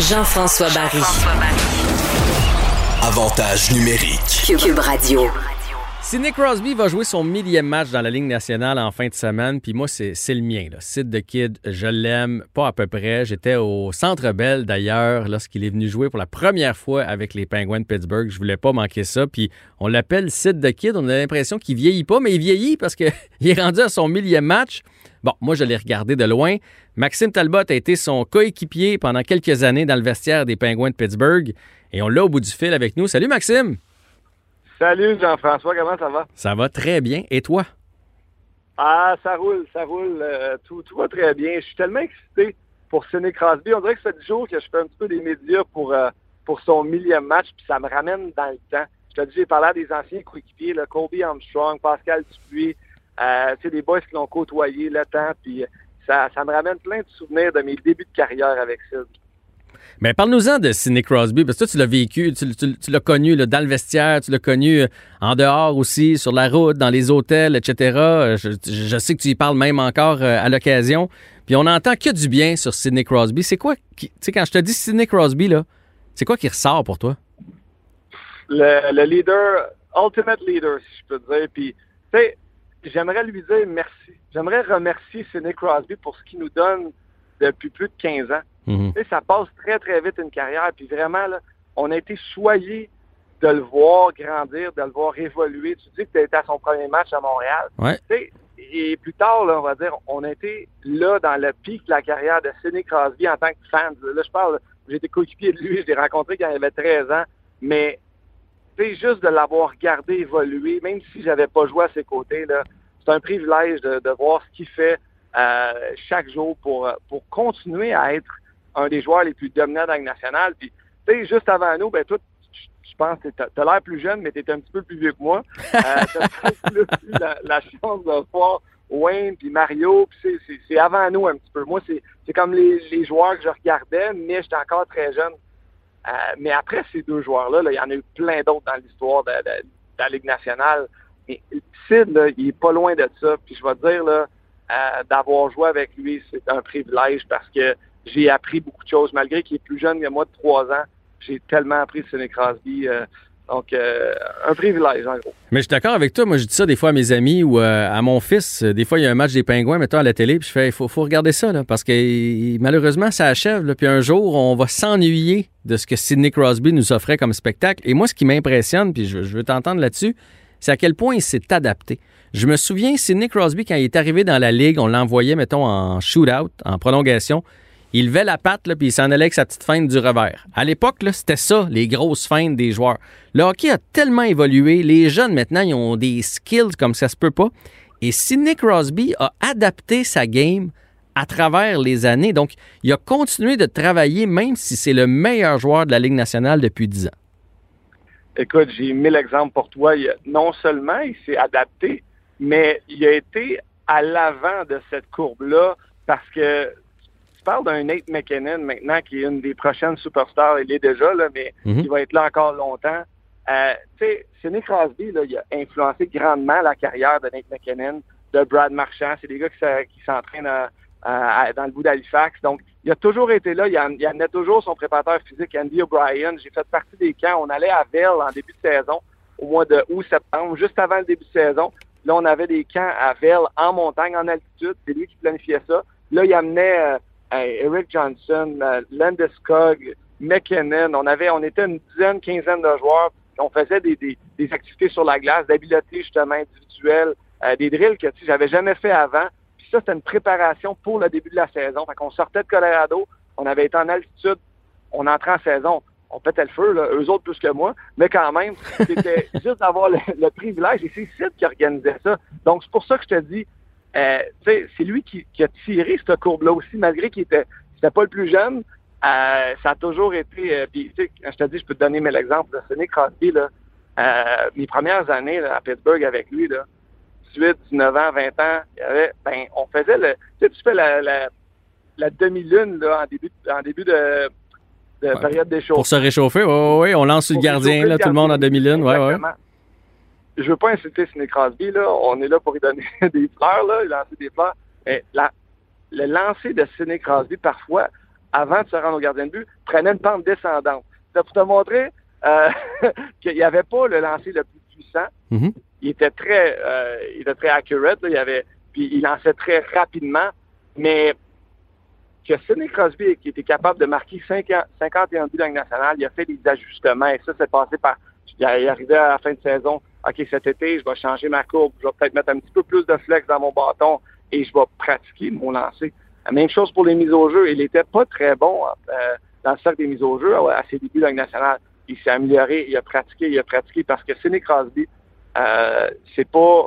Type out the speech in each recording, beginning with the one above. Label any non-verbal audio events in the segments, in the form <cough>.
Jean-François Barry. Avantage numérique. Cube Radio. Sidney Crosby va jouer son millième match dans la Ligue nationale en fin de semaine, puis moi, c'est le mien. Là. Sid de Kid, je l'aime, pas à peu près. J'étais au Centre Bell, d'ailleurs, lorsqu'il est venu jouer pour la première fois avec les Penguins de Pittsburgh. Je voulais pas manquer ça, puis on l'appelle Sid de Kid. On a l'impression qu'il vieillit pas, mais il vieillit parce qu'il <laughs> est rendu à son millième match. Bon, moi, je l'ai regardé de loin. Maxime Talbot a été son coéquipier pendant quelques années dans le vestiaire des Penguins de Pittsburgh, et on l'a au bout du fil avec nous. Salut, Maxime! Salut Jean-François, comment ça va? Ça va très bien. Et toi? Ah, ça roule, ça roule. euh, tout, tout va très bien. Je suis tellement excité pour Sidney Crosby. On dirait que ça fait 10 jours que je fais un petit peu des médias pour, euh, pour son millième match, puis ça me ramène dans le temps. Je te dis, j'ai parlé à des anciens coéquipiers, là, Colby Armstrong, Pascal Dupuis, euh, tu sais, des boys qui l'ont côtoyé le temps, puis ça, ça me ramène plein de souvenirs de mes débuts de carrière avec Sid. Mais parle-nous-en de Sidney Crosby, parce que toi, tu l'as vécu, tu, tu- tu l'as connu là, dans le vestiaire, tu l'as connu euh, en dehors aussi, sur la route, dans les hôtels, etc. Euh, Je, je sais que tu y parles même encore à l'occasion. Puis on n'entend que du bien sur Sidney Crosby. C'est quoi, tu sais, quand je te dis Sidney Crosby, là, c'est quoi qui ressort pour toi? le, le leader, ultimate leader, si je peux dire. Puis, tu sais, j'aimerais lui dire merci. J'aimerais remercier Sidney Crosby pour ce qu'il nous donne depuis plus de 15 ans. Mhm. Ça passe très, très vite une carrière. Puis vraiment, là, on a été choyés de le voir grandir, de le voir évoluer. Tu dis que tu as été à son premier match à Montréal. Ouais. Et plus tard, là, on va dire, on a été là dans le pic de la carrière de Sidney Crosby en tant que fan. Là, je parle, été coéquipier de lui, je l'ai rencontré quand il avait 13 ans, mais tu sais, juste de l'avoir regardé évoluer, même si j'avais pas joué à ses côtés, là, c'est un privilège de, de voir ce qu'il fait euh, chaque jour pour, euh, pour continuer à être un des joueurs les plus dominants dans la nationale. Puis, tu sais, juste avant nous, ben toi, je pense que tu as l'air plus jeune, mais tu es un petit peu plus vieux que moi. Euh, <laughs> plus eu la, la chance de voir Wayne puis Mario, puis c'est- c'est- c'est avant nous un petit peu. Moi, c'est c'est comme les, les joueurs que je regardais, mais j'étais encore très jeune. Euh, mais après ces deux joueurs-là, là, il y en a eu plein d'autres dans l'histoire de, la Ligue nationale. Mais Sid, là, il est pas loin de ça. Puis je vais te dire, là, euh, d'avoir joué avec lui, c'est un privilège parce que j'ai appris beaucoup de choses. Malgré qu'il est plus jeune que moi de trois ans, j'ai tellement appris de Sidney euh, donc, euh, un privilège, en gros. Mais je suis d'accord avec toi. Moi, je dis ça des fois à mes amis ou euh, à mon fils. Des fois, il y a un match des Pingouins, mettons, à la télé, puis je fais, il faut, regarder ça, là, parce que malheureusement, ça achève. puis un jour, on va s'ennuyer de ce que Sidney Crosby nous offrait comme spectacle. Et moi, ce qui m'impressionne, puis je, je veux t'entendre là-dessus, c'est à quel point il s'est adapté. Je me souviens, Sidney Crosby, quand il est arrivé dans la ligue, on l'envoyait, mettons, en shootout, en prolongation. Il levait la patte, puis il s'en allait avec sa petite feinte du revers. À l'époque, c'était ça, les grosses feintes des joueurs. Le hockey a tellement évolué. Les jeunes, maintenant, ils ont des skills comme ça se peut pas. Et Sidney Crosby a adapté sa game à travers les années. Donc, il a continué de travailler, même si c'est le meilleur joueur de la Ligue nationale depuis 10 ans. Écoute, j'ai mille exemples pour toi. Non seulement il s'est adapté, mais il a été à l'avant de cette courbe-là parce que tu parles d'un Nate McKinnon maintenant qui est une des prochaines superstars. Il est déjà, là, mais Mhm. il va être là encore longtemps. Euh, tu sais, Sidney Crosby, là, il a influencé grandement la carrière de Nate McKinnon, de Brad Marchand. C'est des gars qui, s'entraînent à- dans le bout d'Halifax. Donc, il a toujours été là. Il, il amenait toujours son préparateur physique, Andy O'Brien. J'ai fait partie des camps. On allait à Velle en début de saison, au mois de août-septembre, juste avant le début de saison. Là, on avait des camps à Velle, en montagne, en altitude. C'est lui qui planifiait ça. Là, il amenait Eric Johnson, euh, Landeskog, McKinnon. On avait, on était une dizaine, quinzaine de joueurs. On faisait des, des, des activités sur la glace, d'habileté justement individuelle, euh, des drills que tu sais, j'avais jamais fait avant. Puis ça, c'était une préparation pour le début de la saison. Fait qu'on sortait de Colorado, on avait été en altitude, on entrait en saison. On pétait le feu, là, eux autres plus que moi, mais quand même, c'était <laughs> juste d'avoir le, le privilège, et c'est Sid qui organisait ça. Donc, c'est pour ça que je te dis, euh, tu sais, c'est lui qui, qui a tiré cette courbe-là aussi, malgré qu'il était, c'était pas le plus jeune, euh, ça a toujours été, euh, puis je te dis, je peux te donner mille exemples, là, Sidney Crosby, là, euh, mes premières années là, à Pittsburgh avec lui, là, 18, 19 ans, 20 ans, il y avait, ben, on faisait le, tu sais, tu fais la, la, la demi-lune, là, en début, en début de, de Ouais. période d'échauffement. Pour se réchauffer, oui, oui, on lance sur le gardien, là, tout le monde en demi-lune. Ouais, ouais. Je veux pas insulter Sidney Crosby, là. On est là pour lui donner <laughs> des fleurs, là, lancer des fleurs. Mais la- le lancer de Sidney Crosby, parfois, avant de se rendre au gardien de but, prenait une pente descendante. Ça pour te montrer euh, <laughs> qu'il n'y avait pas le lancer le plus puissant. Mhm. Il était très, euh, il était très accurate. Il avait, puis il lançait très rapidement. Mais que Sidney Crosby qui était capable de marquer 51 buts dans nationale, il a fait des ajustements et ça, c'est passé par. Il arrivait à la fin de saison. OK, cet été, je vais changer ma courbe. Je vais peut-être mettre un petit peu plus de flex dans mon bâton et je vais pratiquer mon lancer. La même chose pour les mises au jeu. Il n'était pas très bon euh, dans le cercle des mises au jeu à ses débuts dans la nationale. Il s'est amélioré, il a pratiqué, il a pratiqué parce que Sidney Crosby, euh, c'est pas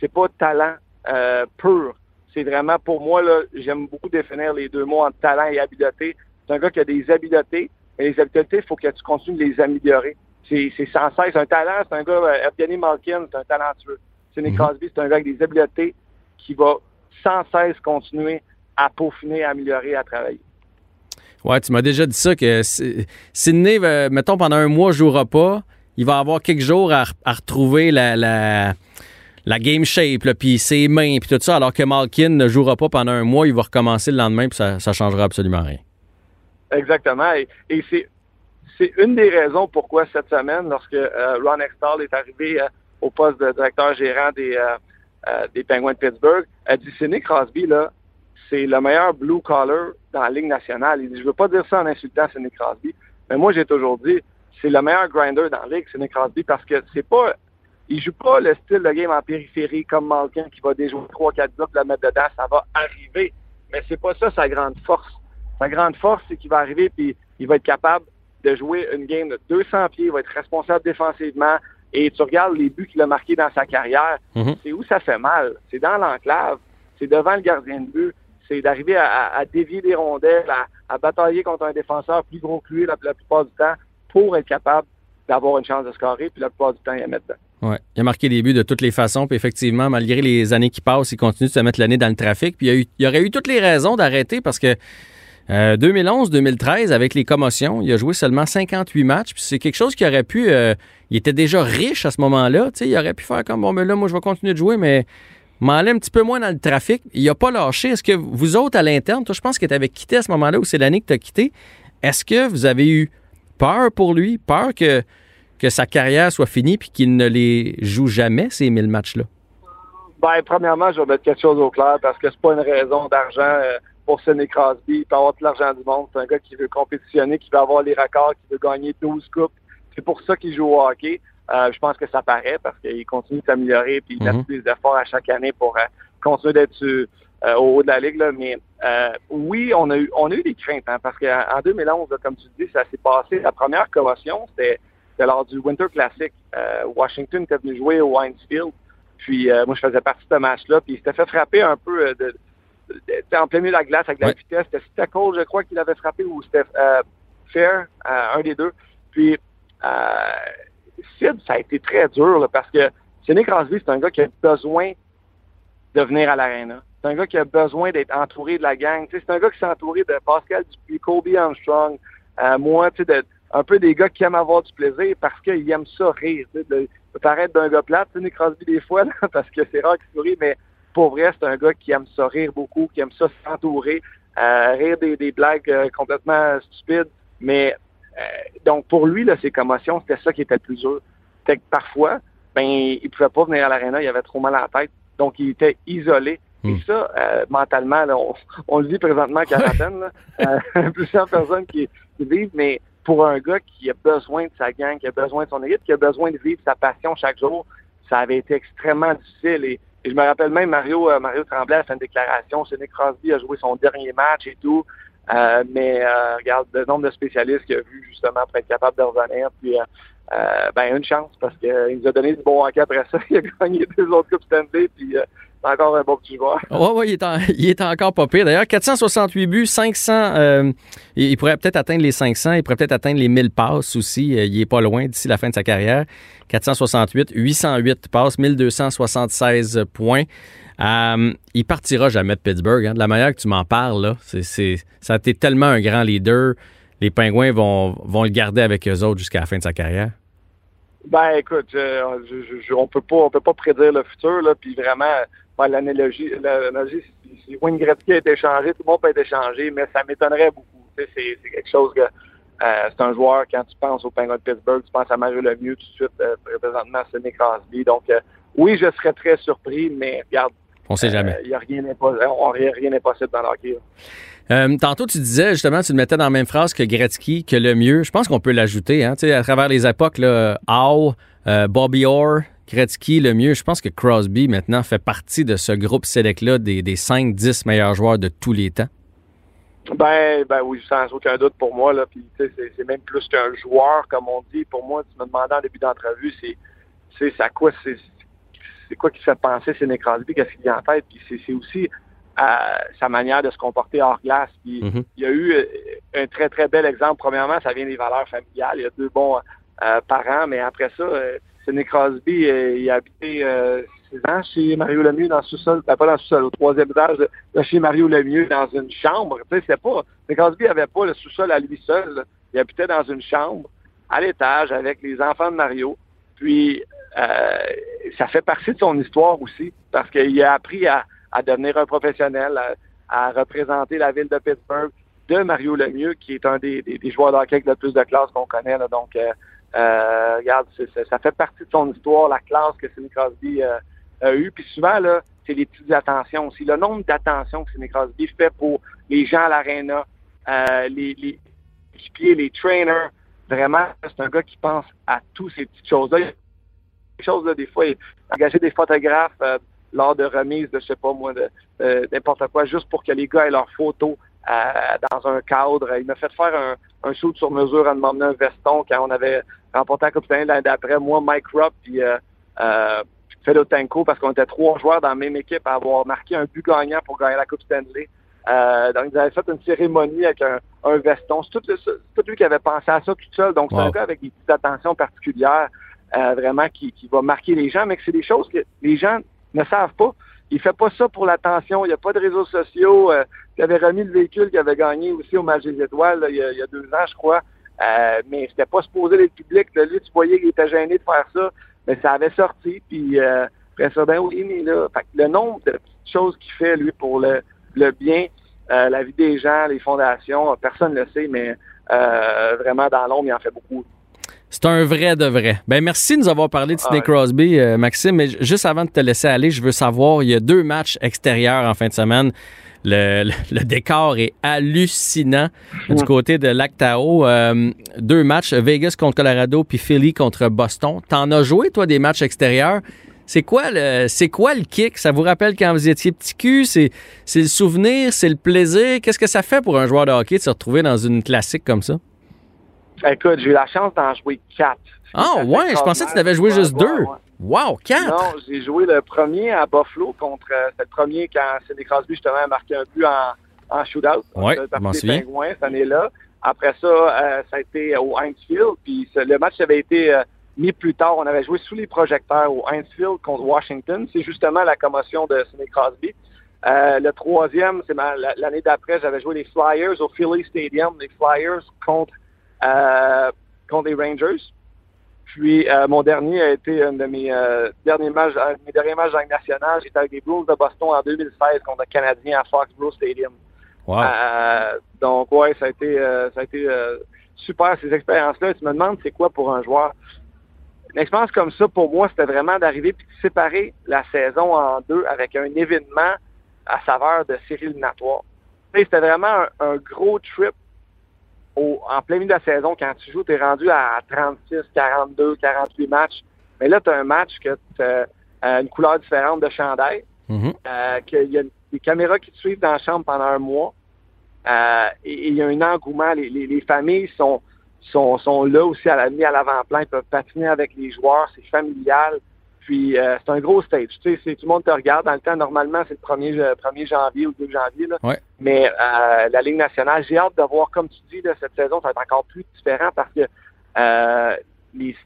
c'est pas talent euh, pur. C'est vraiment pour moi là, j'aime beaucoup définir les deux mots entre talent et habileté. C'est un gars qui a des habiletés, mais les habiletés, il faut que tu continues de les améliorer. C'est, sans cesse. Un talent, c'est un gars, euh, Evgeny Malkin, c'est un talentueux. Sidney mm-hmm. Crosby, c'est un gars avec des habiletés qui va sans cesse continuer à peaufiner, à améliorer, à travailler. Ouais, tu m'as déjà dit ça que Sidney, euh, mettons, pendant un mois, ne jouera pas. Il va avoir quelques jours à, retrouver la, la, game shape, puis ses mains, puis tout ça, alors que Malkin ne jouera pas pendant un mois. Il va recommencer le lendemain, puis ça, ne changera absolument rien. Exactement. Et, c'est, une des raisons pourquoi cette semaine, lorsque euh, Ron Extall est arrivé euh, au poste de directeur gérant des, des Penguins de Pittsburgh, a dit Sidney Crosby, c'est le meilleur blue collar dans la Ligue nationale. Je ne veux pas dire ça en insultant Sidney Crosby, mais moi, j'ai toujours dit, c'est le meilleur grinder dans la Ligue, Sidney Crosby, parce que c'est pas, il joue pas le style de game en périphérie comme Malkin qui va déjouer 3-4 blocs, la mettre dedans, ça va arriver. Mais c'est pas ça sa grande force. Sa grande force, c'est qu'il va arriver puis il va être capable de jouer une game de 200 pieds, il va être responsable défensivement. Et tu regardes les buts qu'il a marqués dans sa carrière, mm-hmm. c'est où ça fait mal? C'est dans l'enclave, c'est devant le gardien de but c'est d'arriver à, dévier des rondelles, à, batailler contre un défenseur plus gros que lui la, plupart du temps pour être capable d'avoir une chance de scorer, puis la plupart du temps, il a mettre dedans. Ouais. Il a marqué des buts de toutes les façons, puis effectivement, malgré les années qui passent, il continue de se mettre l'année dans le trafic. Puis il, y il aurait eu toutes les raisons d'arrêter parce que 2011-2013, euh, avec les commotions, il a joué seulement 58 matchs. Puis c'est quelque chose qui aurait pu. Euh, il était déjà riche à ce moment-là. Il aurait pu faire comme bon, mais là, moi, je vais continuer de jouer, mais m'enlève un petit peu moins dans le trafic. Il n'a pas lâché. Est-ce que vous autres à l'interne, toi, je pense que tu avais quitté à ce moment-là ou c'est l'année que tu as quitté. Est-ce que vous avez eu peur pour lui, peur que, que sa carrière soit finie puis qu'il ne les joue jamais, ces 1000 matchs-là? Ben, premièrement, je vais mettre quelque chose au clair parce que c'est pas une raison d'argent euh, pour Sidney Crosby. Il peut avoir tout l'argent du monde. C'est un gars qui veut compétitionner, qui veut avoir les records, qui veut gagner 12 coupes. C'est pour ça qu'il joue au hockey. Euh, je pense que ça paraît parce qu'il continue de s'améliorer puis il mm des efforts à chaque année pour euh, continuer d'être euh, au haut de la ligue. Mais oui, on a eu on a eu des craintes hein, parce qu'en 2011, comme tu dis, ça s'est passé. La première commotion, c'était lors du Winter Classic. Washington était venu jouer au Heinz Field. Puis moi, je faisais partie de ce match-là. Puis il s'était fait frapper un peu de, en plein milieu de la glace avec la vitesse. C'était Stackle, je crois, qu'il avait frappé ou c'était Fair, un des deux. Puis Sid, ça a été très dur parce que Sidney Crosby, c'est un gars qui a besoin de venir à l'aréna. C'est un gars qui a besoin d'être entouré de la gang. c'est un gars qui s'est entouré de Pascal Dupuis, Kobe Armstrong, euh, moi, tu sais, un peu des gars qui aiment avoir du plaisir parce qu'ils aiment ça rire. Sais, paraître d'un gars plate, Sidney Crosby des fois, <laughs> parce que c'est rare qu'il sourit, mais pour vrai, c'est un gars qui aime ça rire beaucoup, qui aime ça s'entourer, euh, rire des, blagues euh, complètement stupides, mais euh, donc, pour lui, là, ses commotions, c'était ça qui était le plus dur. C'était que parfois, ben, il pouvait pas venir à l'aréna, il avait trop mal à la tête. Donc, il était isolé. Et hmm. ça, euh, mentalement, on, le dit présentement à quarantaine, là, <laughs> euh, <laughs> plusieurs personnes qui, vivent, mais pour un gars qui a besoin de sa gang, qui a besoin de son équipe, qui a besoin de vivre sa passion chaque jour, ça avait été extrêmement difficile. Et, je me rappelle même Mario, Mario Tremblay a fait une déclaration. Sidney Crosby a joué son dernier match et tout. Euh, mais euh, regarde le nombre de spécialistes qu'il a vu justement pour être capable de revenir. Puis euh, ben une chance parce qu'il nous a donné du bon hockey après ça. <laughs> Il a gagné deux autres Coupes Stanley. Puis encore un bon petit joueur. <laughs> Oui, oui, il, est <laughs> il est encore pas pire. D'ailleurs, 468 buts, 500. il pourrait peut-être atteindre les 500. Il pourrait peut-être atteindre les 1000 passes aussi. il est pas loin d'ici la fin de sa carrière. 468, 808 passes, 1276 points. Euh, il partira jamais de Pittsburgh. Hein. De la manière que tu m'en parles, là, c'est, ça a été tellement un grand leader. Les Pingouins vont, vont le garder avec eux autres jusqu'à la fin de sa carrière. Ben écoute, on peut pas on peut pas prédire le futur là, puis vraiment l'analogie l'analogie si Wayne Gretzky a été changé, tout le monde peut être échangé, mais ça m'étonnerait beaucoup. C'est quelque chose que c'est un joueur, quand tu penses au Penguins de Pittsburgh, tu penses à Mario Lemieux tout de suite, présentement à Sidney Crosby. Donc, oui, je serais très surpris, mais regarde, on sait jamais. Il n'y a rien d'impossible dans l'hockey. Euh, tantôt, tu disais justement, tu le mettais dans la même phrase que Gretzky, que le mieux. Je pense qu'on peut l'ajouter. Hein, à travers les époques, là, Howe, euh, Bobby Orr, Gretzky, le mieux. Je pense que Crosby, maintenant, fait partie de ce groupe select-là des, des 5-10 meilleurs joueurs de tous les temps. Ben, ben oui, sans aucun doute pour moi. Là, puis, c'est, même plus qu'un joueur, comme on dit. Pour moi, tu me demandais en début d'entrevue, c'est, c'est à quoi c'est, c'est quoi qui fait penser Sidney Crosby, qu'est-ce qu'il a en tête? Puis c'est, aussi sa manière de se comporter hors glace. Mm-hmm. il y a eu euh, un très, très bel exemple. Premièrement, ça vient des valeurs familiales. Il y a deux bons euh, parents, mais après ça, euh, Sidney Crosby, il a habité six ans chez Mario Lemieux dans le sous-sol, ben, pas dans le sous-sol, au troisième étage chez Mario Lemieux dans une chambre. Tu sais, pas, Crosby n'avait pas le sous-sol à lui seul. Il habitait dans une chambre à l'étage avec les enfants de Mario. Puis, ça fait partie de son histoire aussi, parce qu'il a appris à, à devenir un professionnel, à, représenter la ville de Pittsburgh de Mario Lemieux, qui est un des, joueurs d'hockey avec le plus de classe qu'on connaît. Donc, euh, euh, regarde, ça fait partie de son histoire, la classe que Sidney Crosby euh, a eue. Puis souvent, là, c'est les petites attentions aussi. Le nombre d'attentions que Sidney Crosby fait pour les gens à l'aréna, les, les équipiers, les trainers, vraiment, c'est un gars qui pense à toutes ces petites choses-là. Des choses, là, des fois, il engager des photographes lors de remises de, je sais pas moi, de n'importe quoi, juste pour que les gars aient leurs photos euh, dans un cadre. Il m'a fait faire un, un shoot sur mesure en m'emmener un veston quand on avait remporté la Coupe l'année d'après. Moi, Mike Rupp, puis euh, euh, Tanko, parce qu'on était trois joueurs dans la même équipe à avoir marqué un but gagnant pour gagner la Coupe Stanley. Euh, donc, ils avaient fait une cérémonie avec un, un veston. C'est tout, tout, lui qui avait pensé à ça tout seul. Donc, c'est un gars avec des petites attentions particulières, euh, vraiment, qui, qui va marquer les gens, mais que c'est des choses que les gens ne savent pas. Il fait pas ça pour l'attention. Il n'y a pas de réseaux sociaux. Euh, il avait remis le véhicule qu'il avait gagné aussi au Magic des Étoiles il, y a, deux ans, je crois. Euh, mais c'était pas supposé le public. Là, lui, tu voyais qu'il était gêné de faire ça. Mais ça avait sorti. Puis euh, après ça, ben oui, mais là, le nombre de choses qu'il fait, lui, pour le, bien, euh, la vie des gens, les fondations, personne ne le sait, mais vraiment dans l'ombre, il en fait beaucoup. C'est un vrai de vrai. Ben merci de nous avoir parlé de Sidney Crosby, euh, Maxime. Mais juste avant de te laisser aller, je veux savoir, il y a deux matchs extérieurs en fin de semaine. Le, décor est hallucinant du côté de Lactao. Euh, deux matchs, Vegas contre Colorado puis Philly contre Boston. T'en as joué, toi, des matchs extérieurs? C'est quoi le c'est quoi le kick? Ça vous rappelle quand vous étiez petit cul? C'est, c'est le souvenir, c'est le plaisir? Qu'est-ce que ça fait pour un joueur de hockey de se retrouver dans une classique comme ça? Écoute, j'ai eu la chance d'en jouer quatre. Ah ouais, je pensais que tu n'avais joué juste deux. Wow, quatre! Non, j'ai joué le premier à Buffalo contre. Euh, le premier quand Sidney Crosby justement a marqué un but en, en shootout. Oui, je m'en souviens. cette année-là. Après ça, euh, ça a été au Heinz Field. Puis le match avait été euh, mis plus tard. On avait joué sous les projecteurs au Heinz Field contre Washington. C'est justement la commotion de Sidney Crosby. le troisième, c'est l'année d'après, j'avais joué les Flyers au Philly Stadium. Les Flyers contre contre les Rangers. Puis euh, mon dernier a été un de mes euh, derniers matchs, de mes derniers matchs dans le national. J'étais avec les Blues de Boston en 2016 contre le Canadien à Foxborough Stadium. Wow. donc ouais, ça a été ça a été super ces expériences-là. Tu me demandes c'est quoi pour un joueur? Une expérience comme ça, pour moi, c'était vraiment d'arriver et de séparer la saison en deux avec un événement à saveur de série éliminatoire. C'était vraiment un, gros trip en plein milieu de la saison, quand tu joues, tu es rendu à 36, 42, 48 matchs. Mais là, tu as un match que tu as euh, une couleur différente de chandail, euh, qu'il y a des caméras qui te suivent dans la chambre pendant un mois. Euh, et il y a un engouement. Les, familles sont, sont, sont là aussi à la, mis à l'avant-plan. Ils peuvent patiner avec les joueurs. C'est familial. Puis euh, c'est un gros stage. Tu sais, tout le monde te regarde. Dans le temps, normalement, c'est le 1er, 1er janvier ou 2 janvier. Là. Mais euh, la Ligue nationale, j'ai hâte de voir, comme tu dis, là, cette saison, ça va être encore plus différent parce que euh,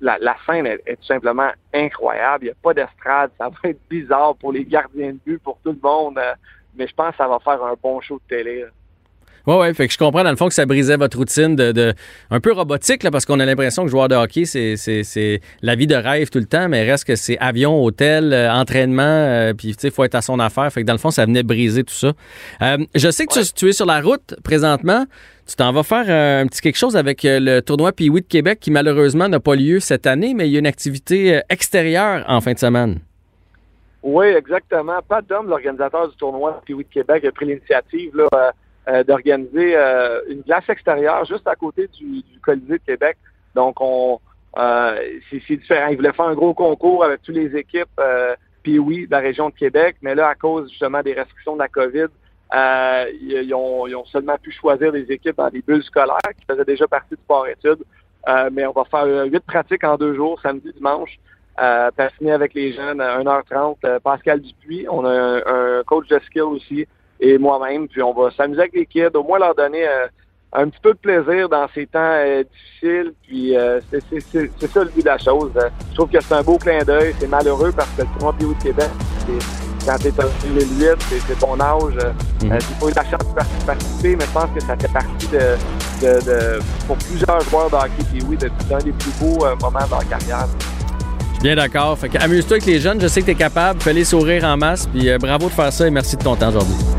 la, scène est, tout simplement incroyable. Il n'y a pas d'estrade. Ça va être bizarre pour les gardiens de but, pour tout le monde. mais je pense que ça va faire un bon show de télé. Oui, oui, fait que je comprends dans le fond que ça brisait votre routine de, un peu robotique, là, parce qu'on a l'impression que joueur de hockey, c'est la vie de rêve tout le temps, mais reste que c'est avion, hôtel, euh, entraînement, euh, puis tu sais, il faut être à son affaire. Fait que dans le fond, ça venait briser tout ça. Euh, je sais que tu, es sur la route présentement. Tu t'en vas faire un petit quelque chose avec le tournoi Pee-Wee de Québec qui malheureusement n'a pas lieu cette année, mais il y a une activité extérieure en fin de semaine. Oui, exactement. Pat Dom, l'organisateur du tournoi Pee-Wee de Québec, a pris l'initiative là, d'organiser euh, une glace extérieure juste à côté du, du Colisée de Québec. Donc, on euh, c'est différent. Ils voulaient faire un gros concours avec toutes les équipes puis oui, de la région de Québec, mais là, à cause justement des restrictions de la COVID, ils, ont, ils, ont, seulement pu choisir des équipes dans des bulles scolaires qui faisaient déjà partie du sport-études. mais on va faire huit pratiques en deux jours, samedi, dimanche. Euh, avec les jeunes à 1h30. Pascal Dupuis, on a un, un coach de skill aussi et moi-même. Puis on va s'amuser avec les kids, au moins leur donner euh, un petit peu de plaisir dans ces temps euh, difficiles. Puis euh, c'est ça le but de la chose. Je trouve que c'est un beau clin d'œil. C'est malheureux parce que le tournoi de Québec, quand tu es en 2008, c'est ton âge. Mm -hmm. pas eu la chance de participer, mais je pense que ça fait partie de, de, pour plusieurs joueurs de hockey, puis oui, d'un des plus beaux moments de leur carrière. Bien d'accord. Amuse-toi avec les jeunes. Je sais que tu es capable. Fais-les sourire en masse. Puis bravo de faire ça et merci de ton temps aujourd'hui.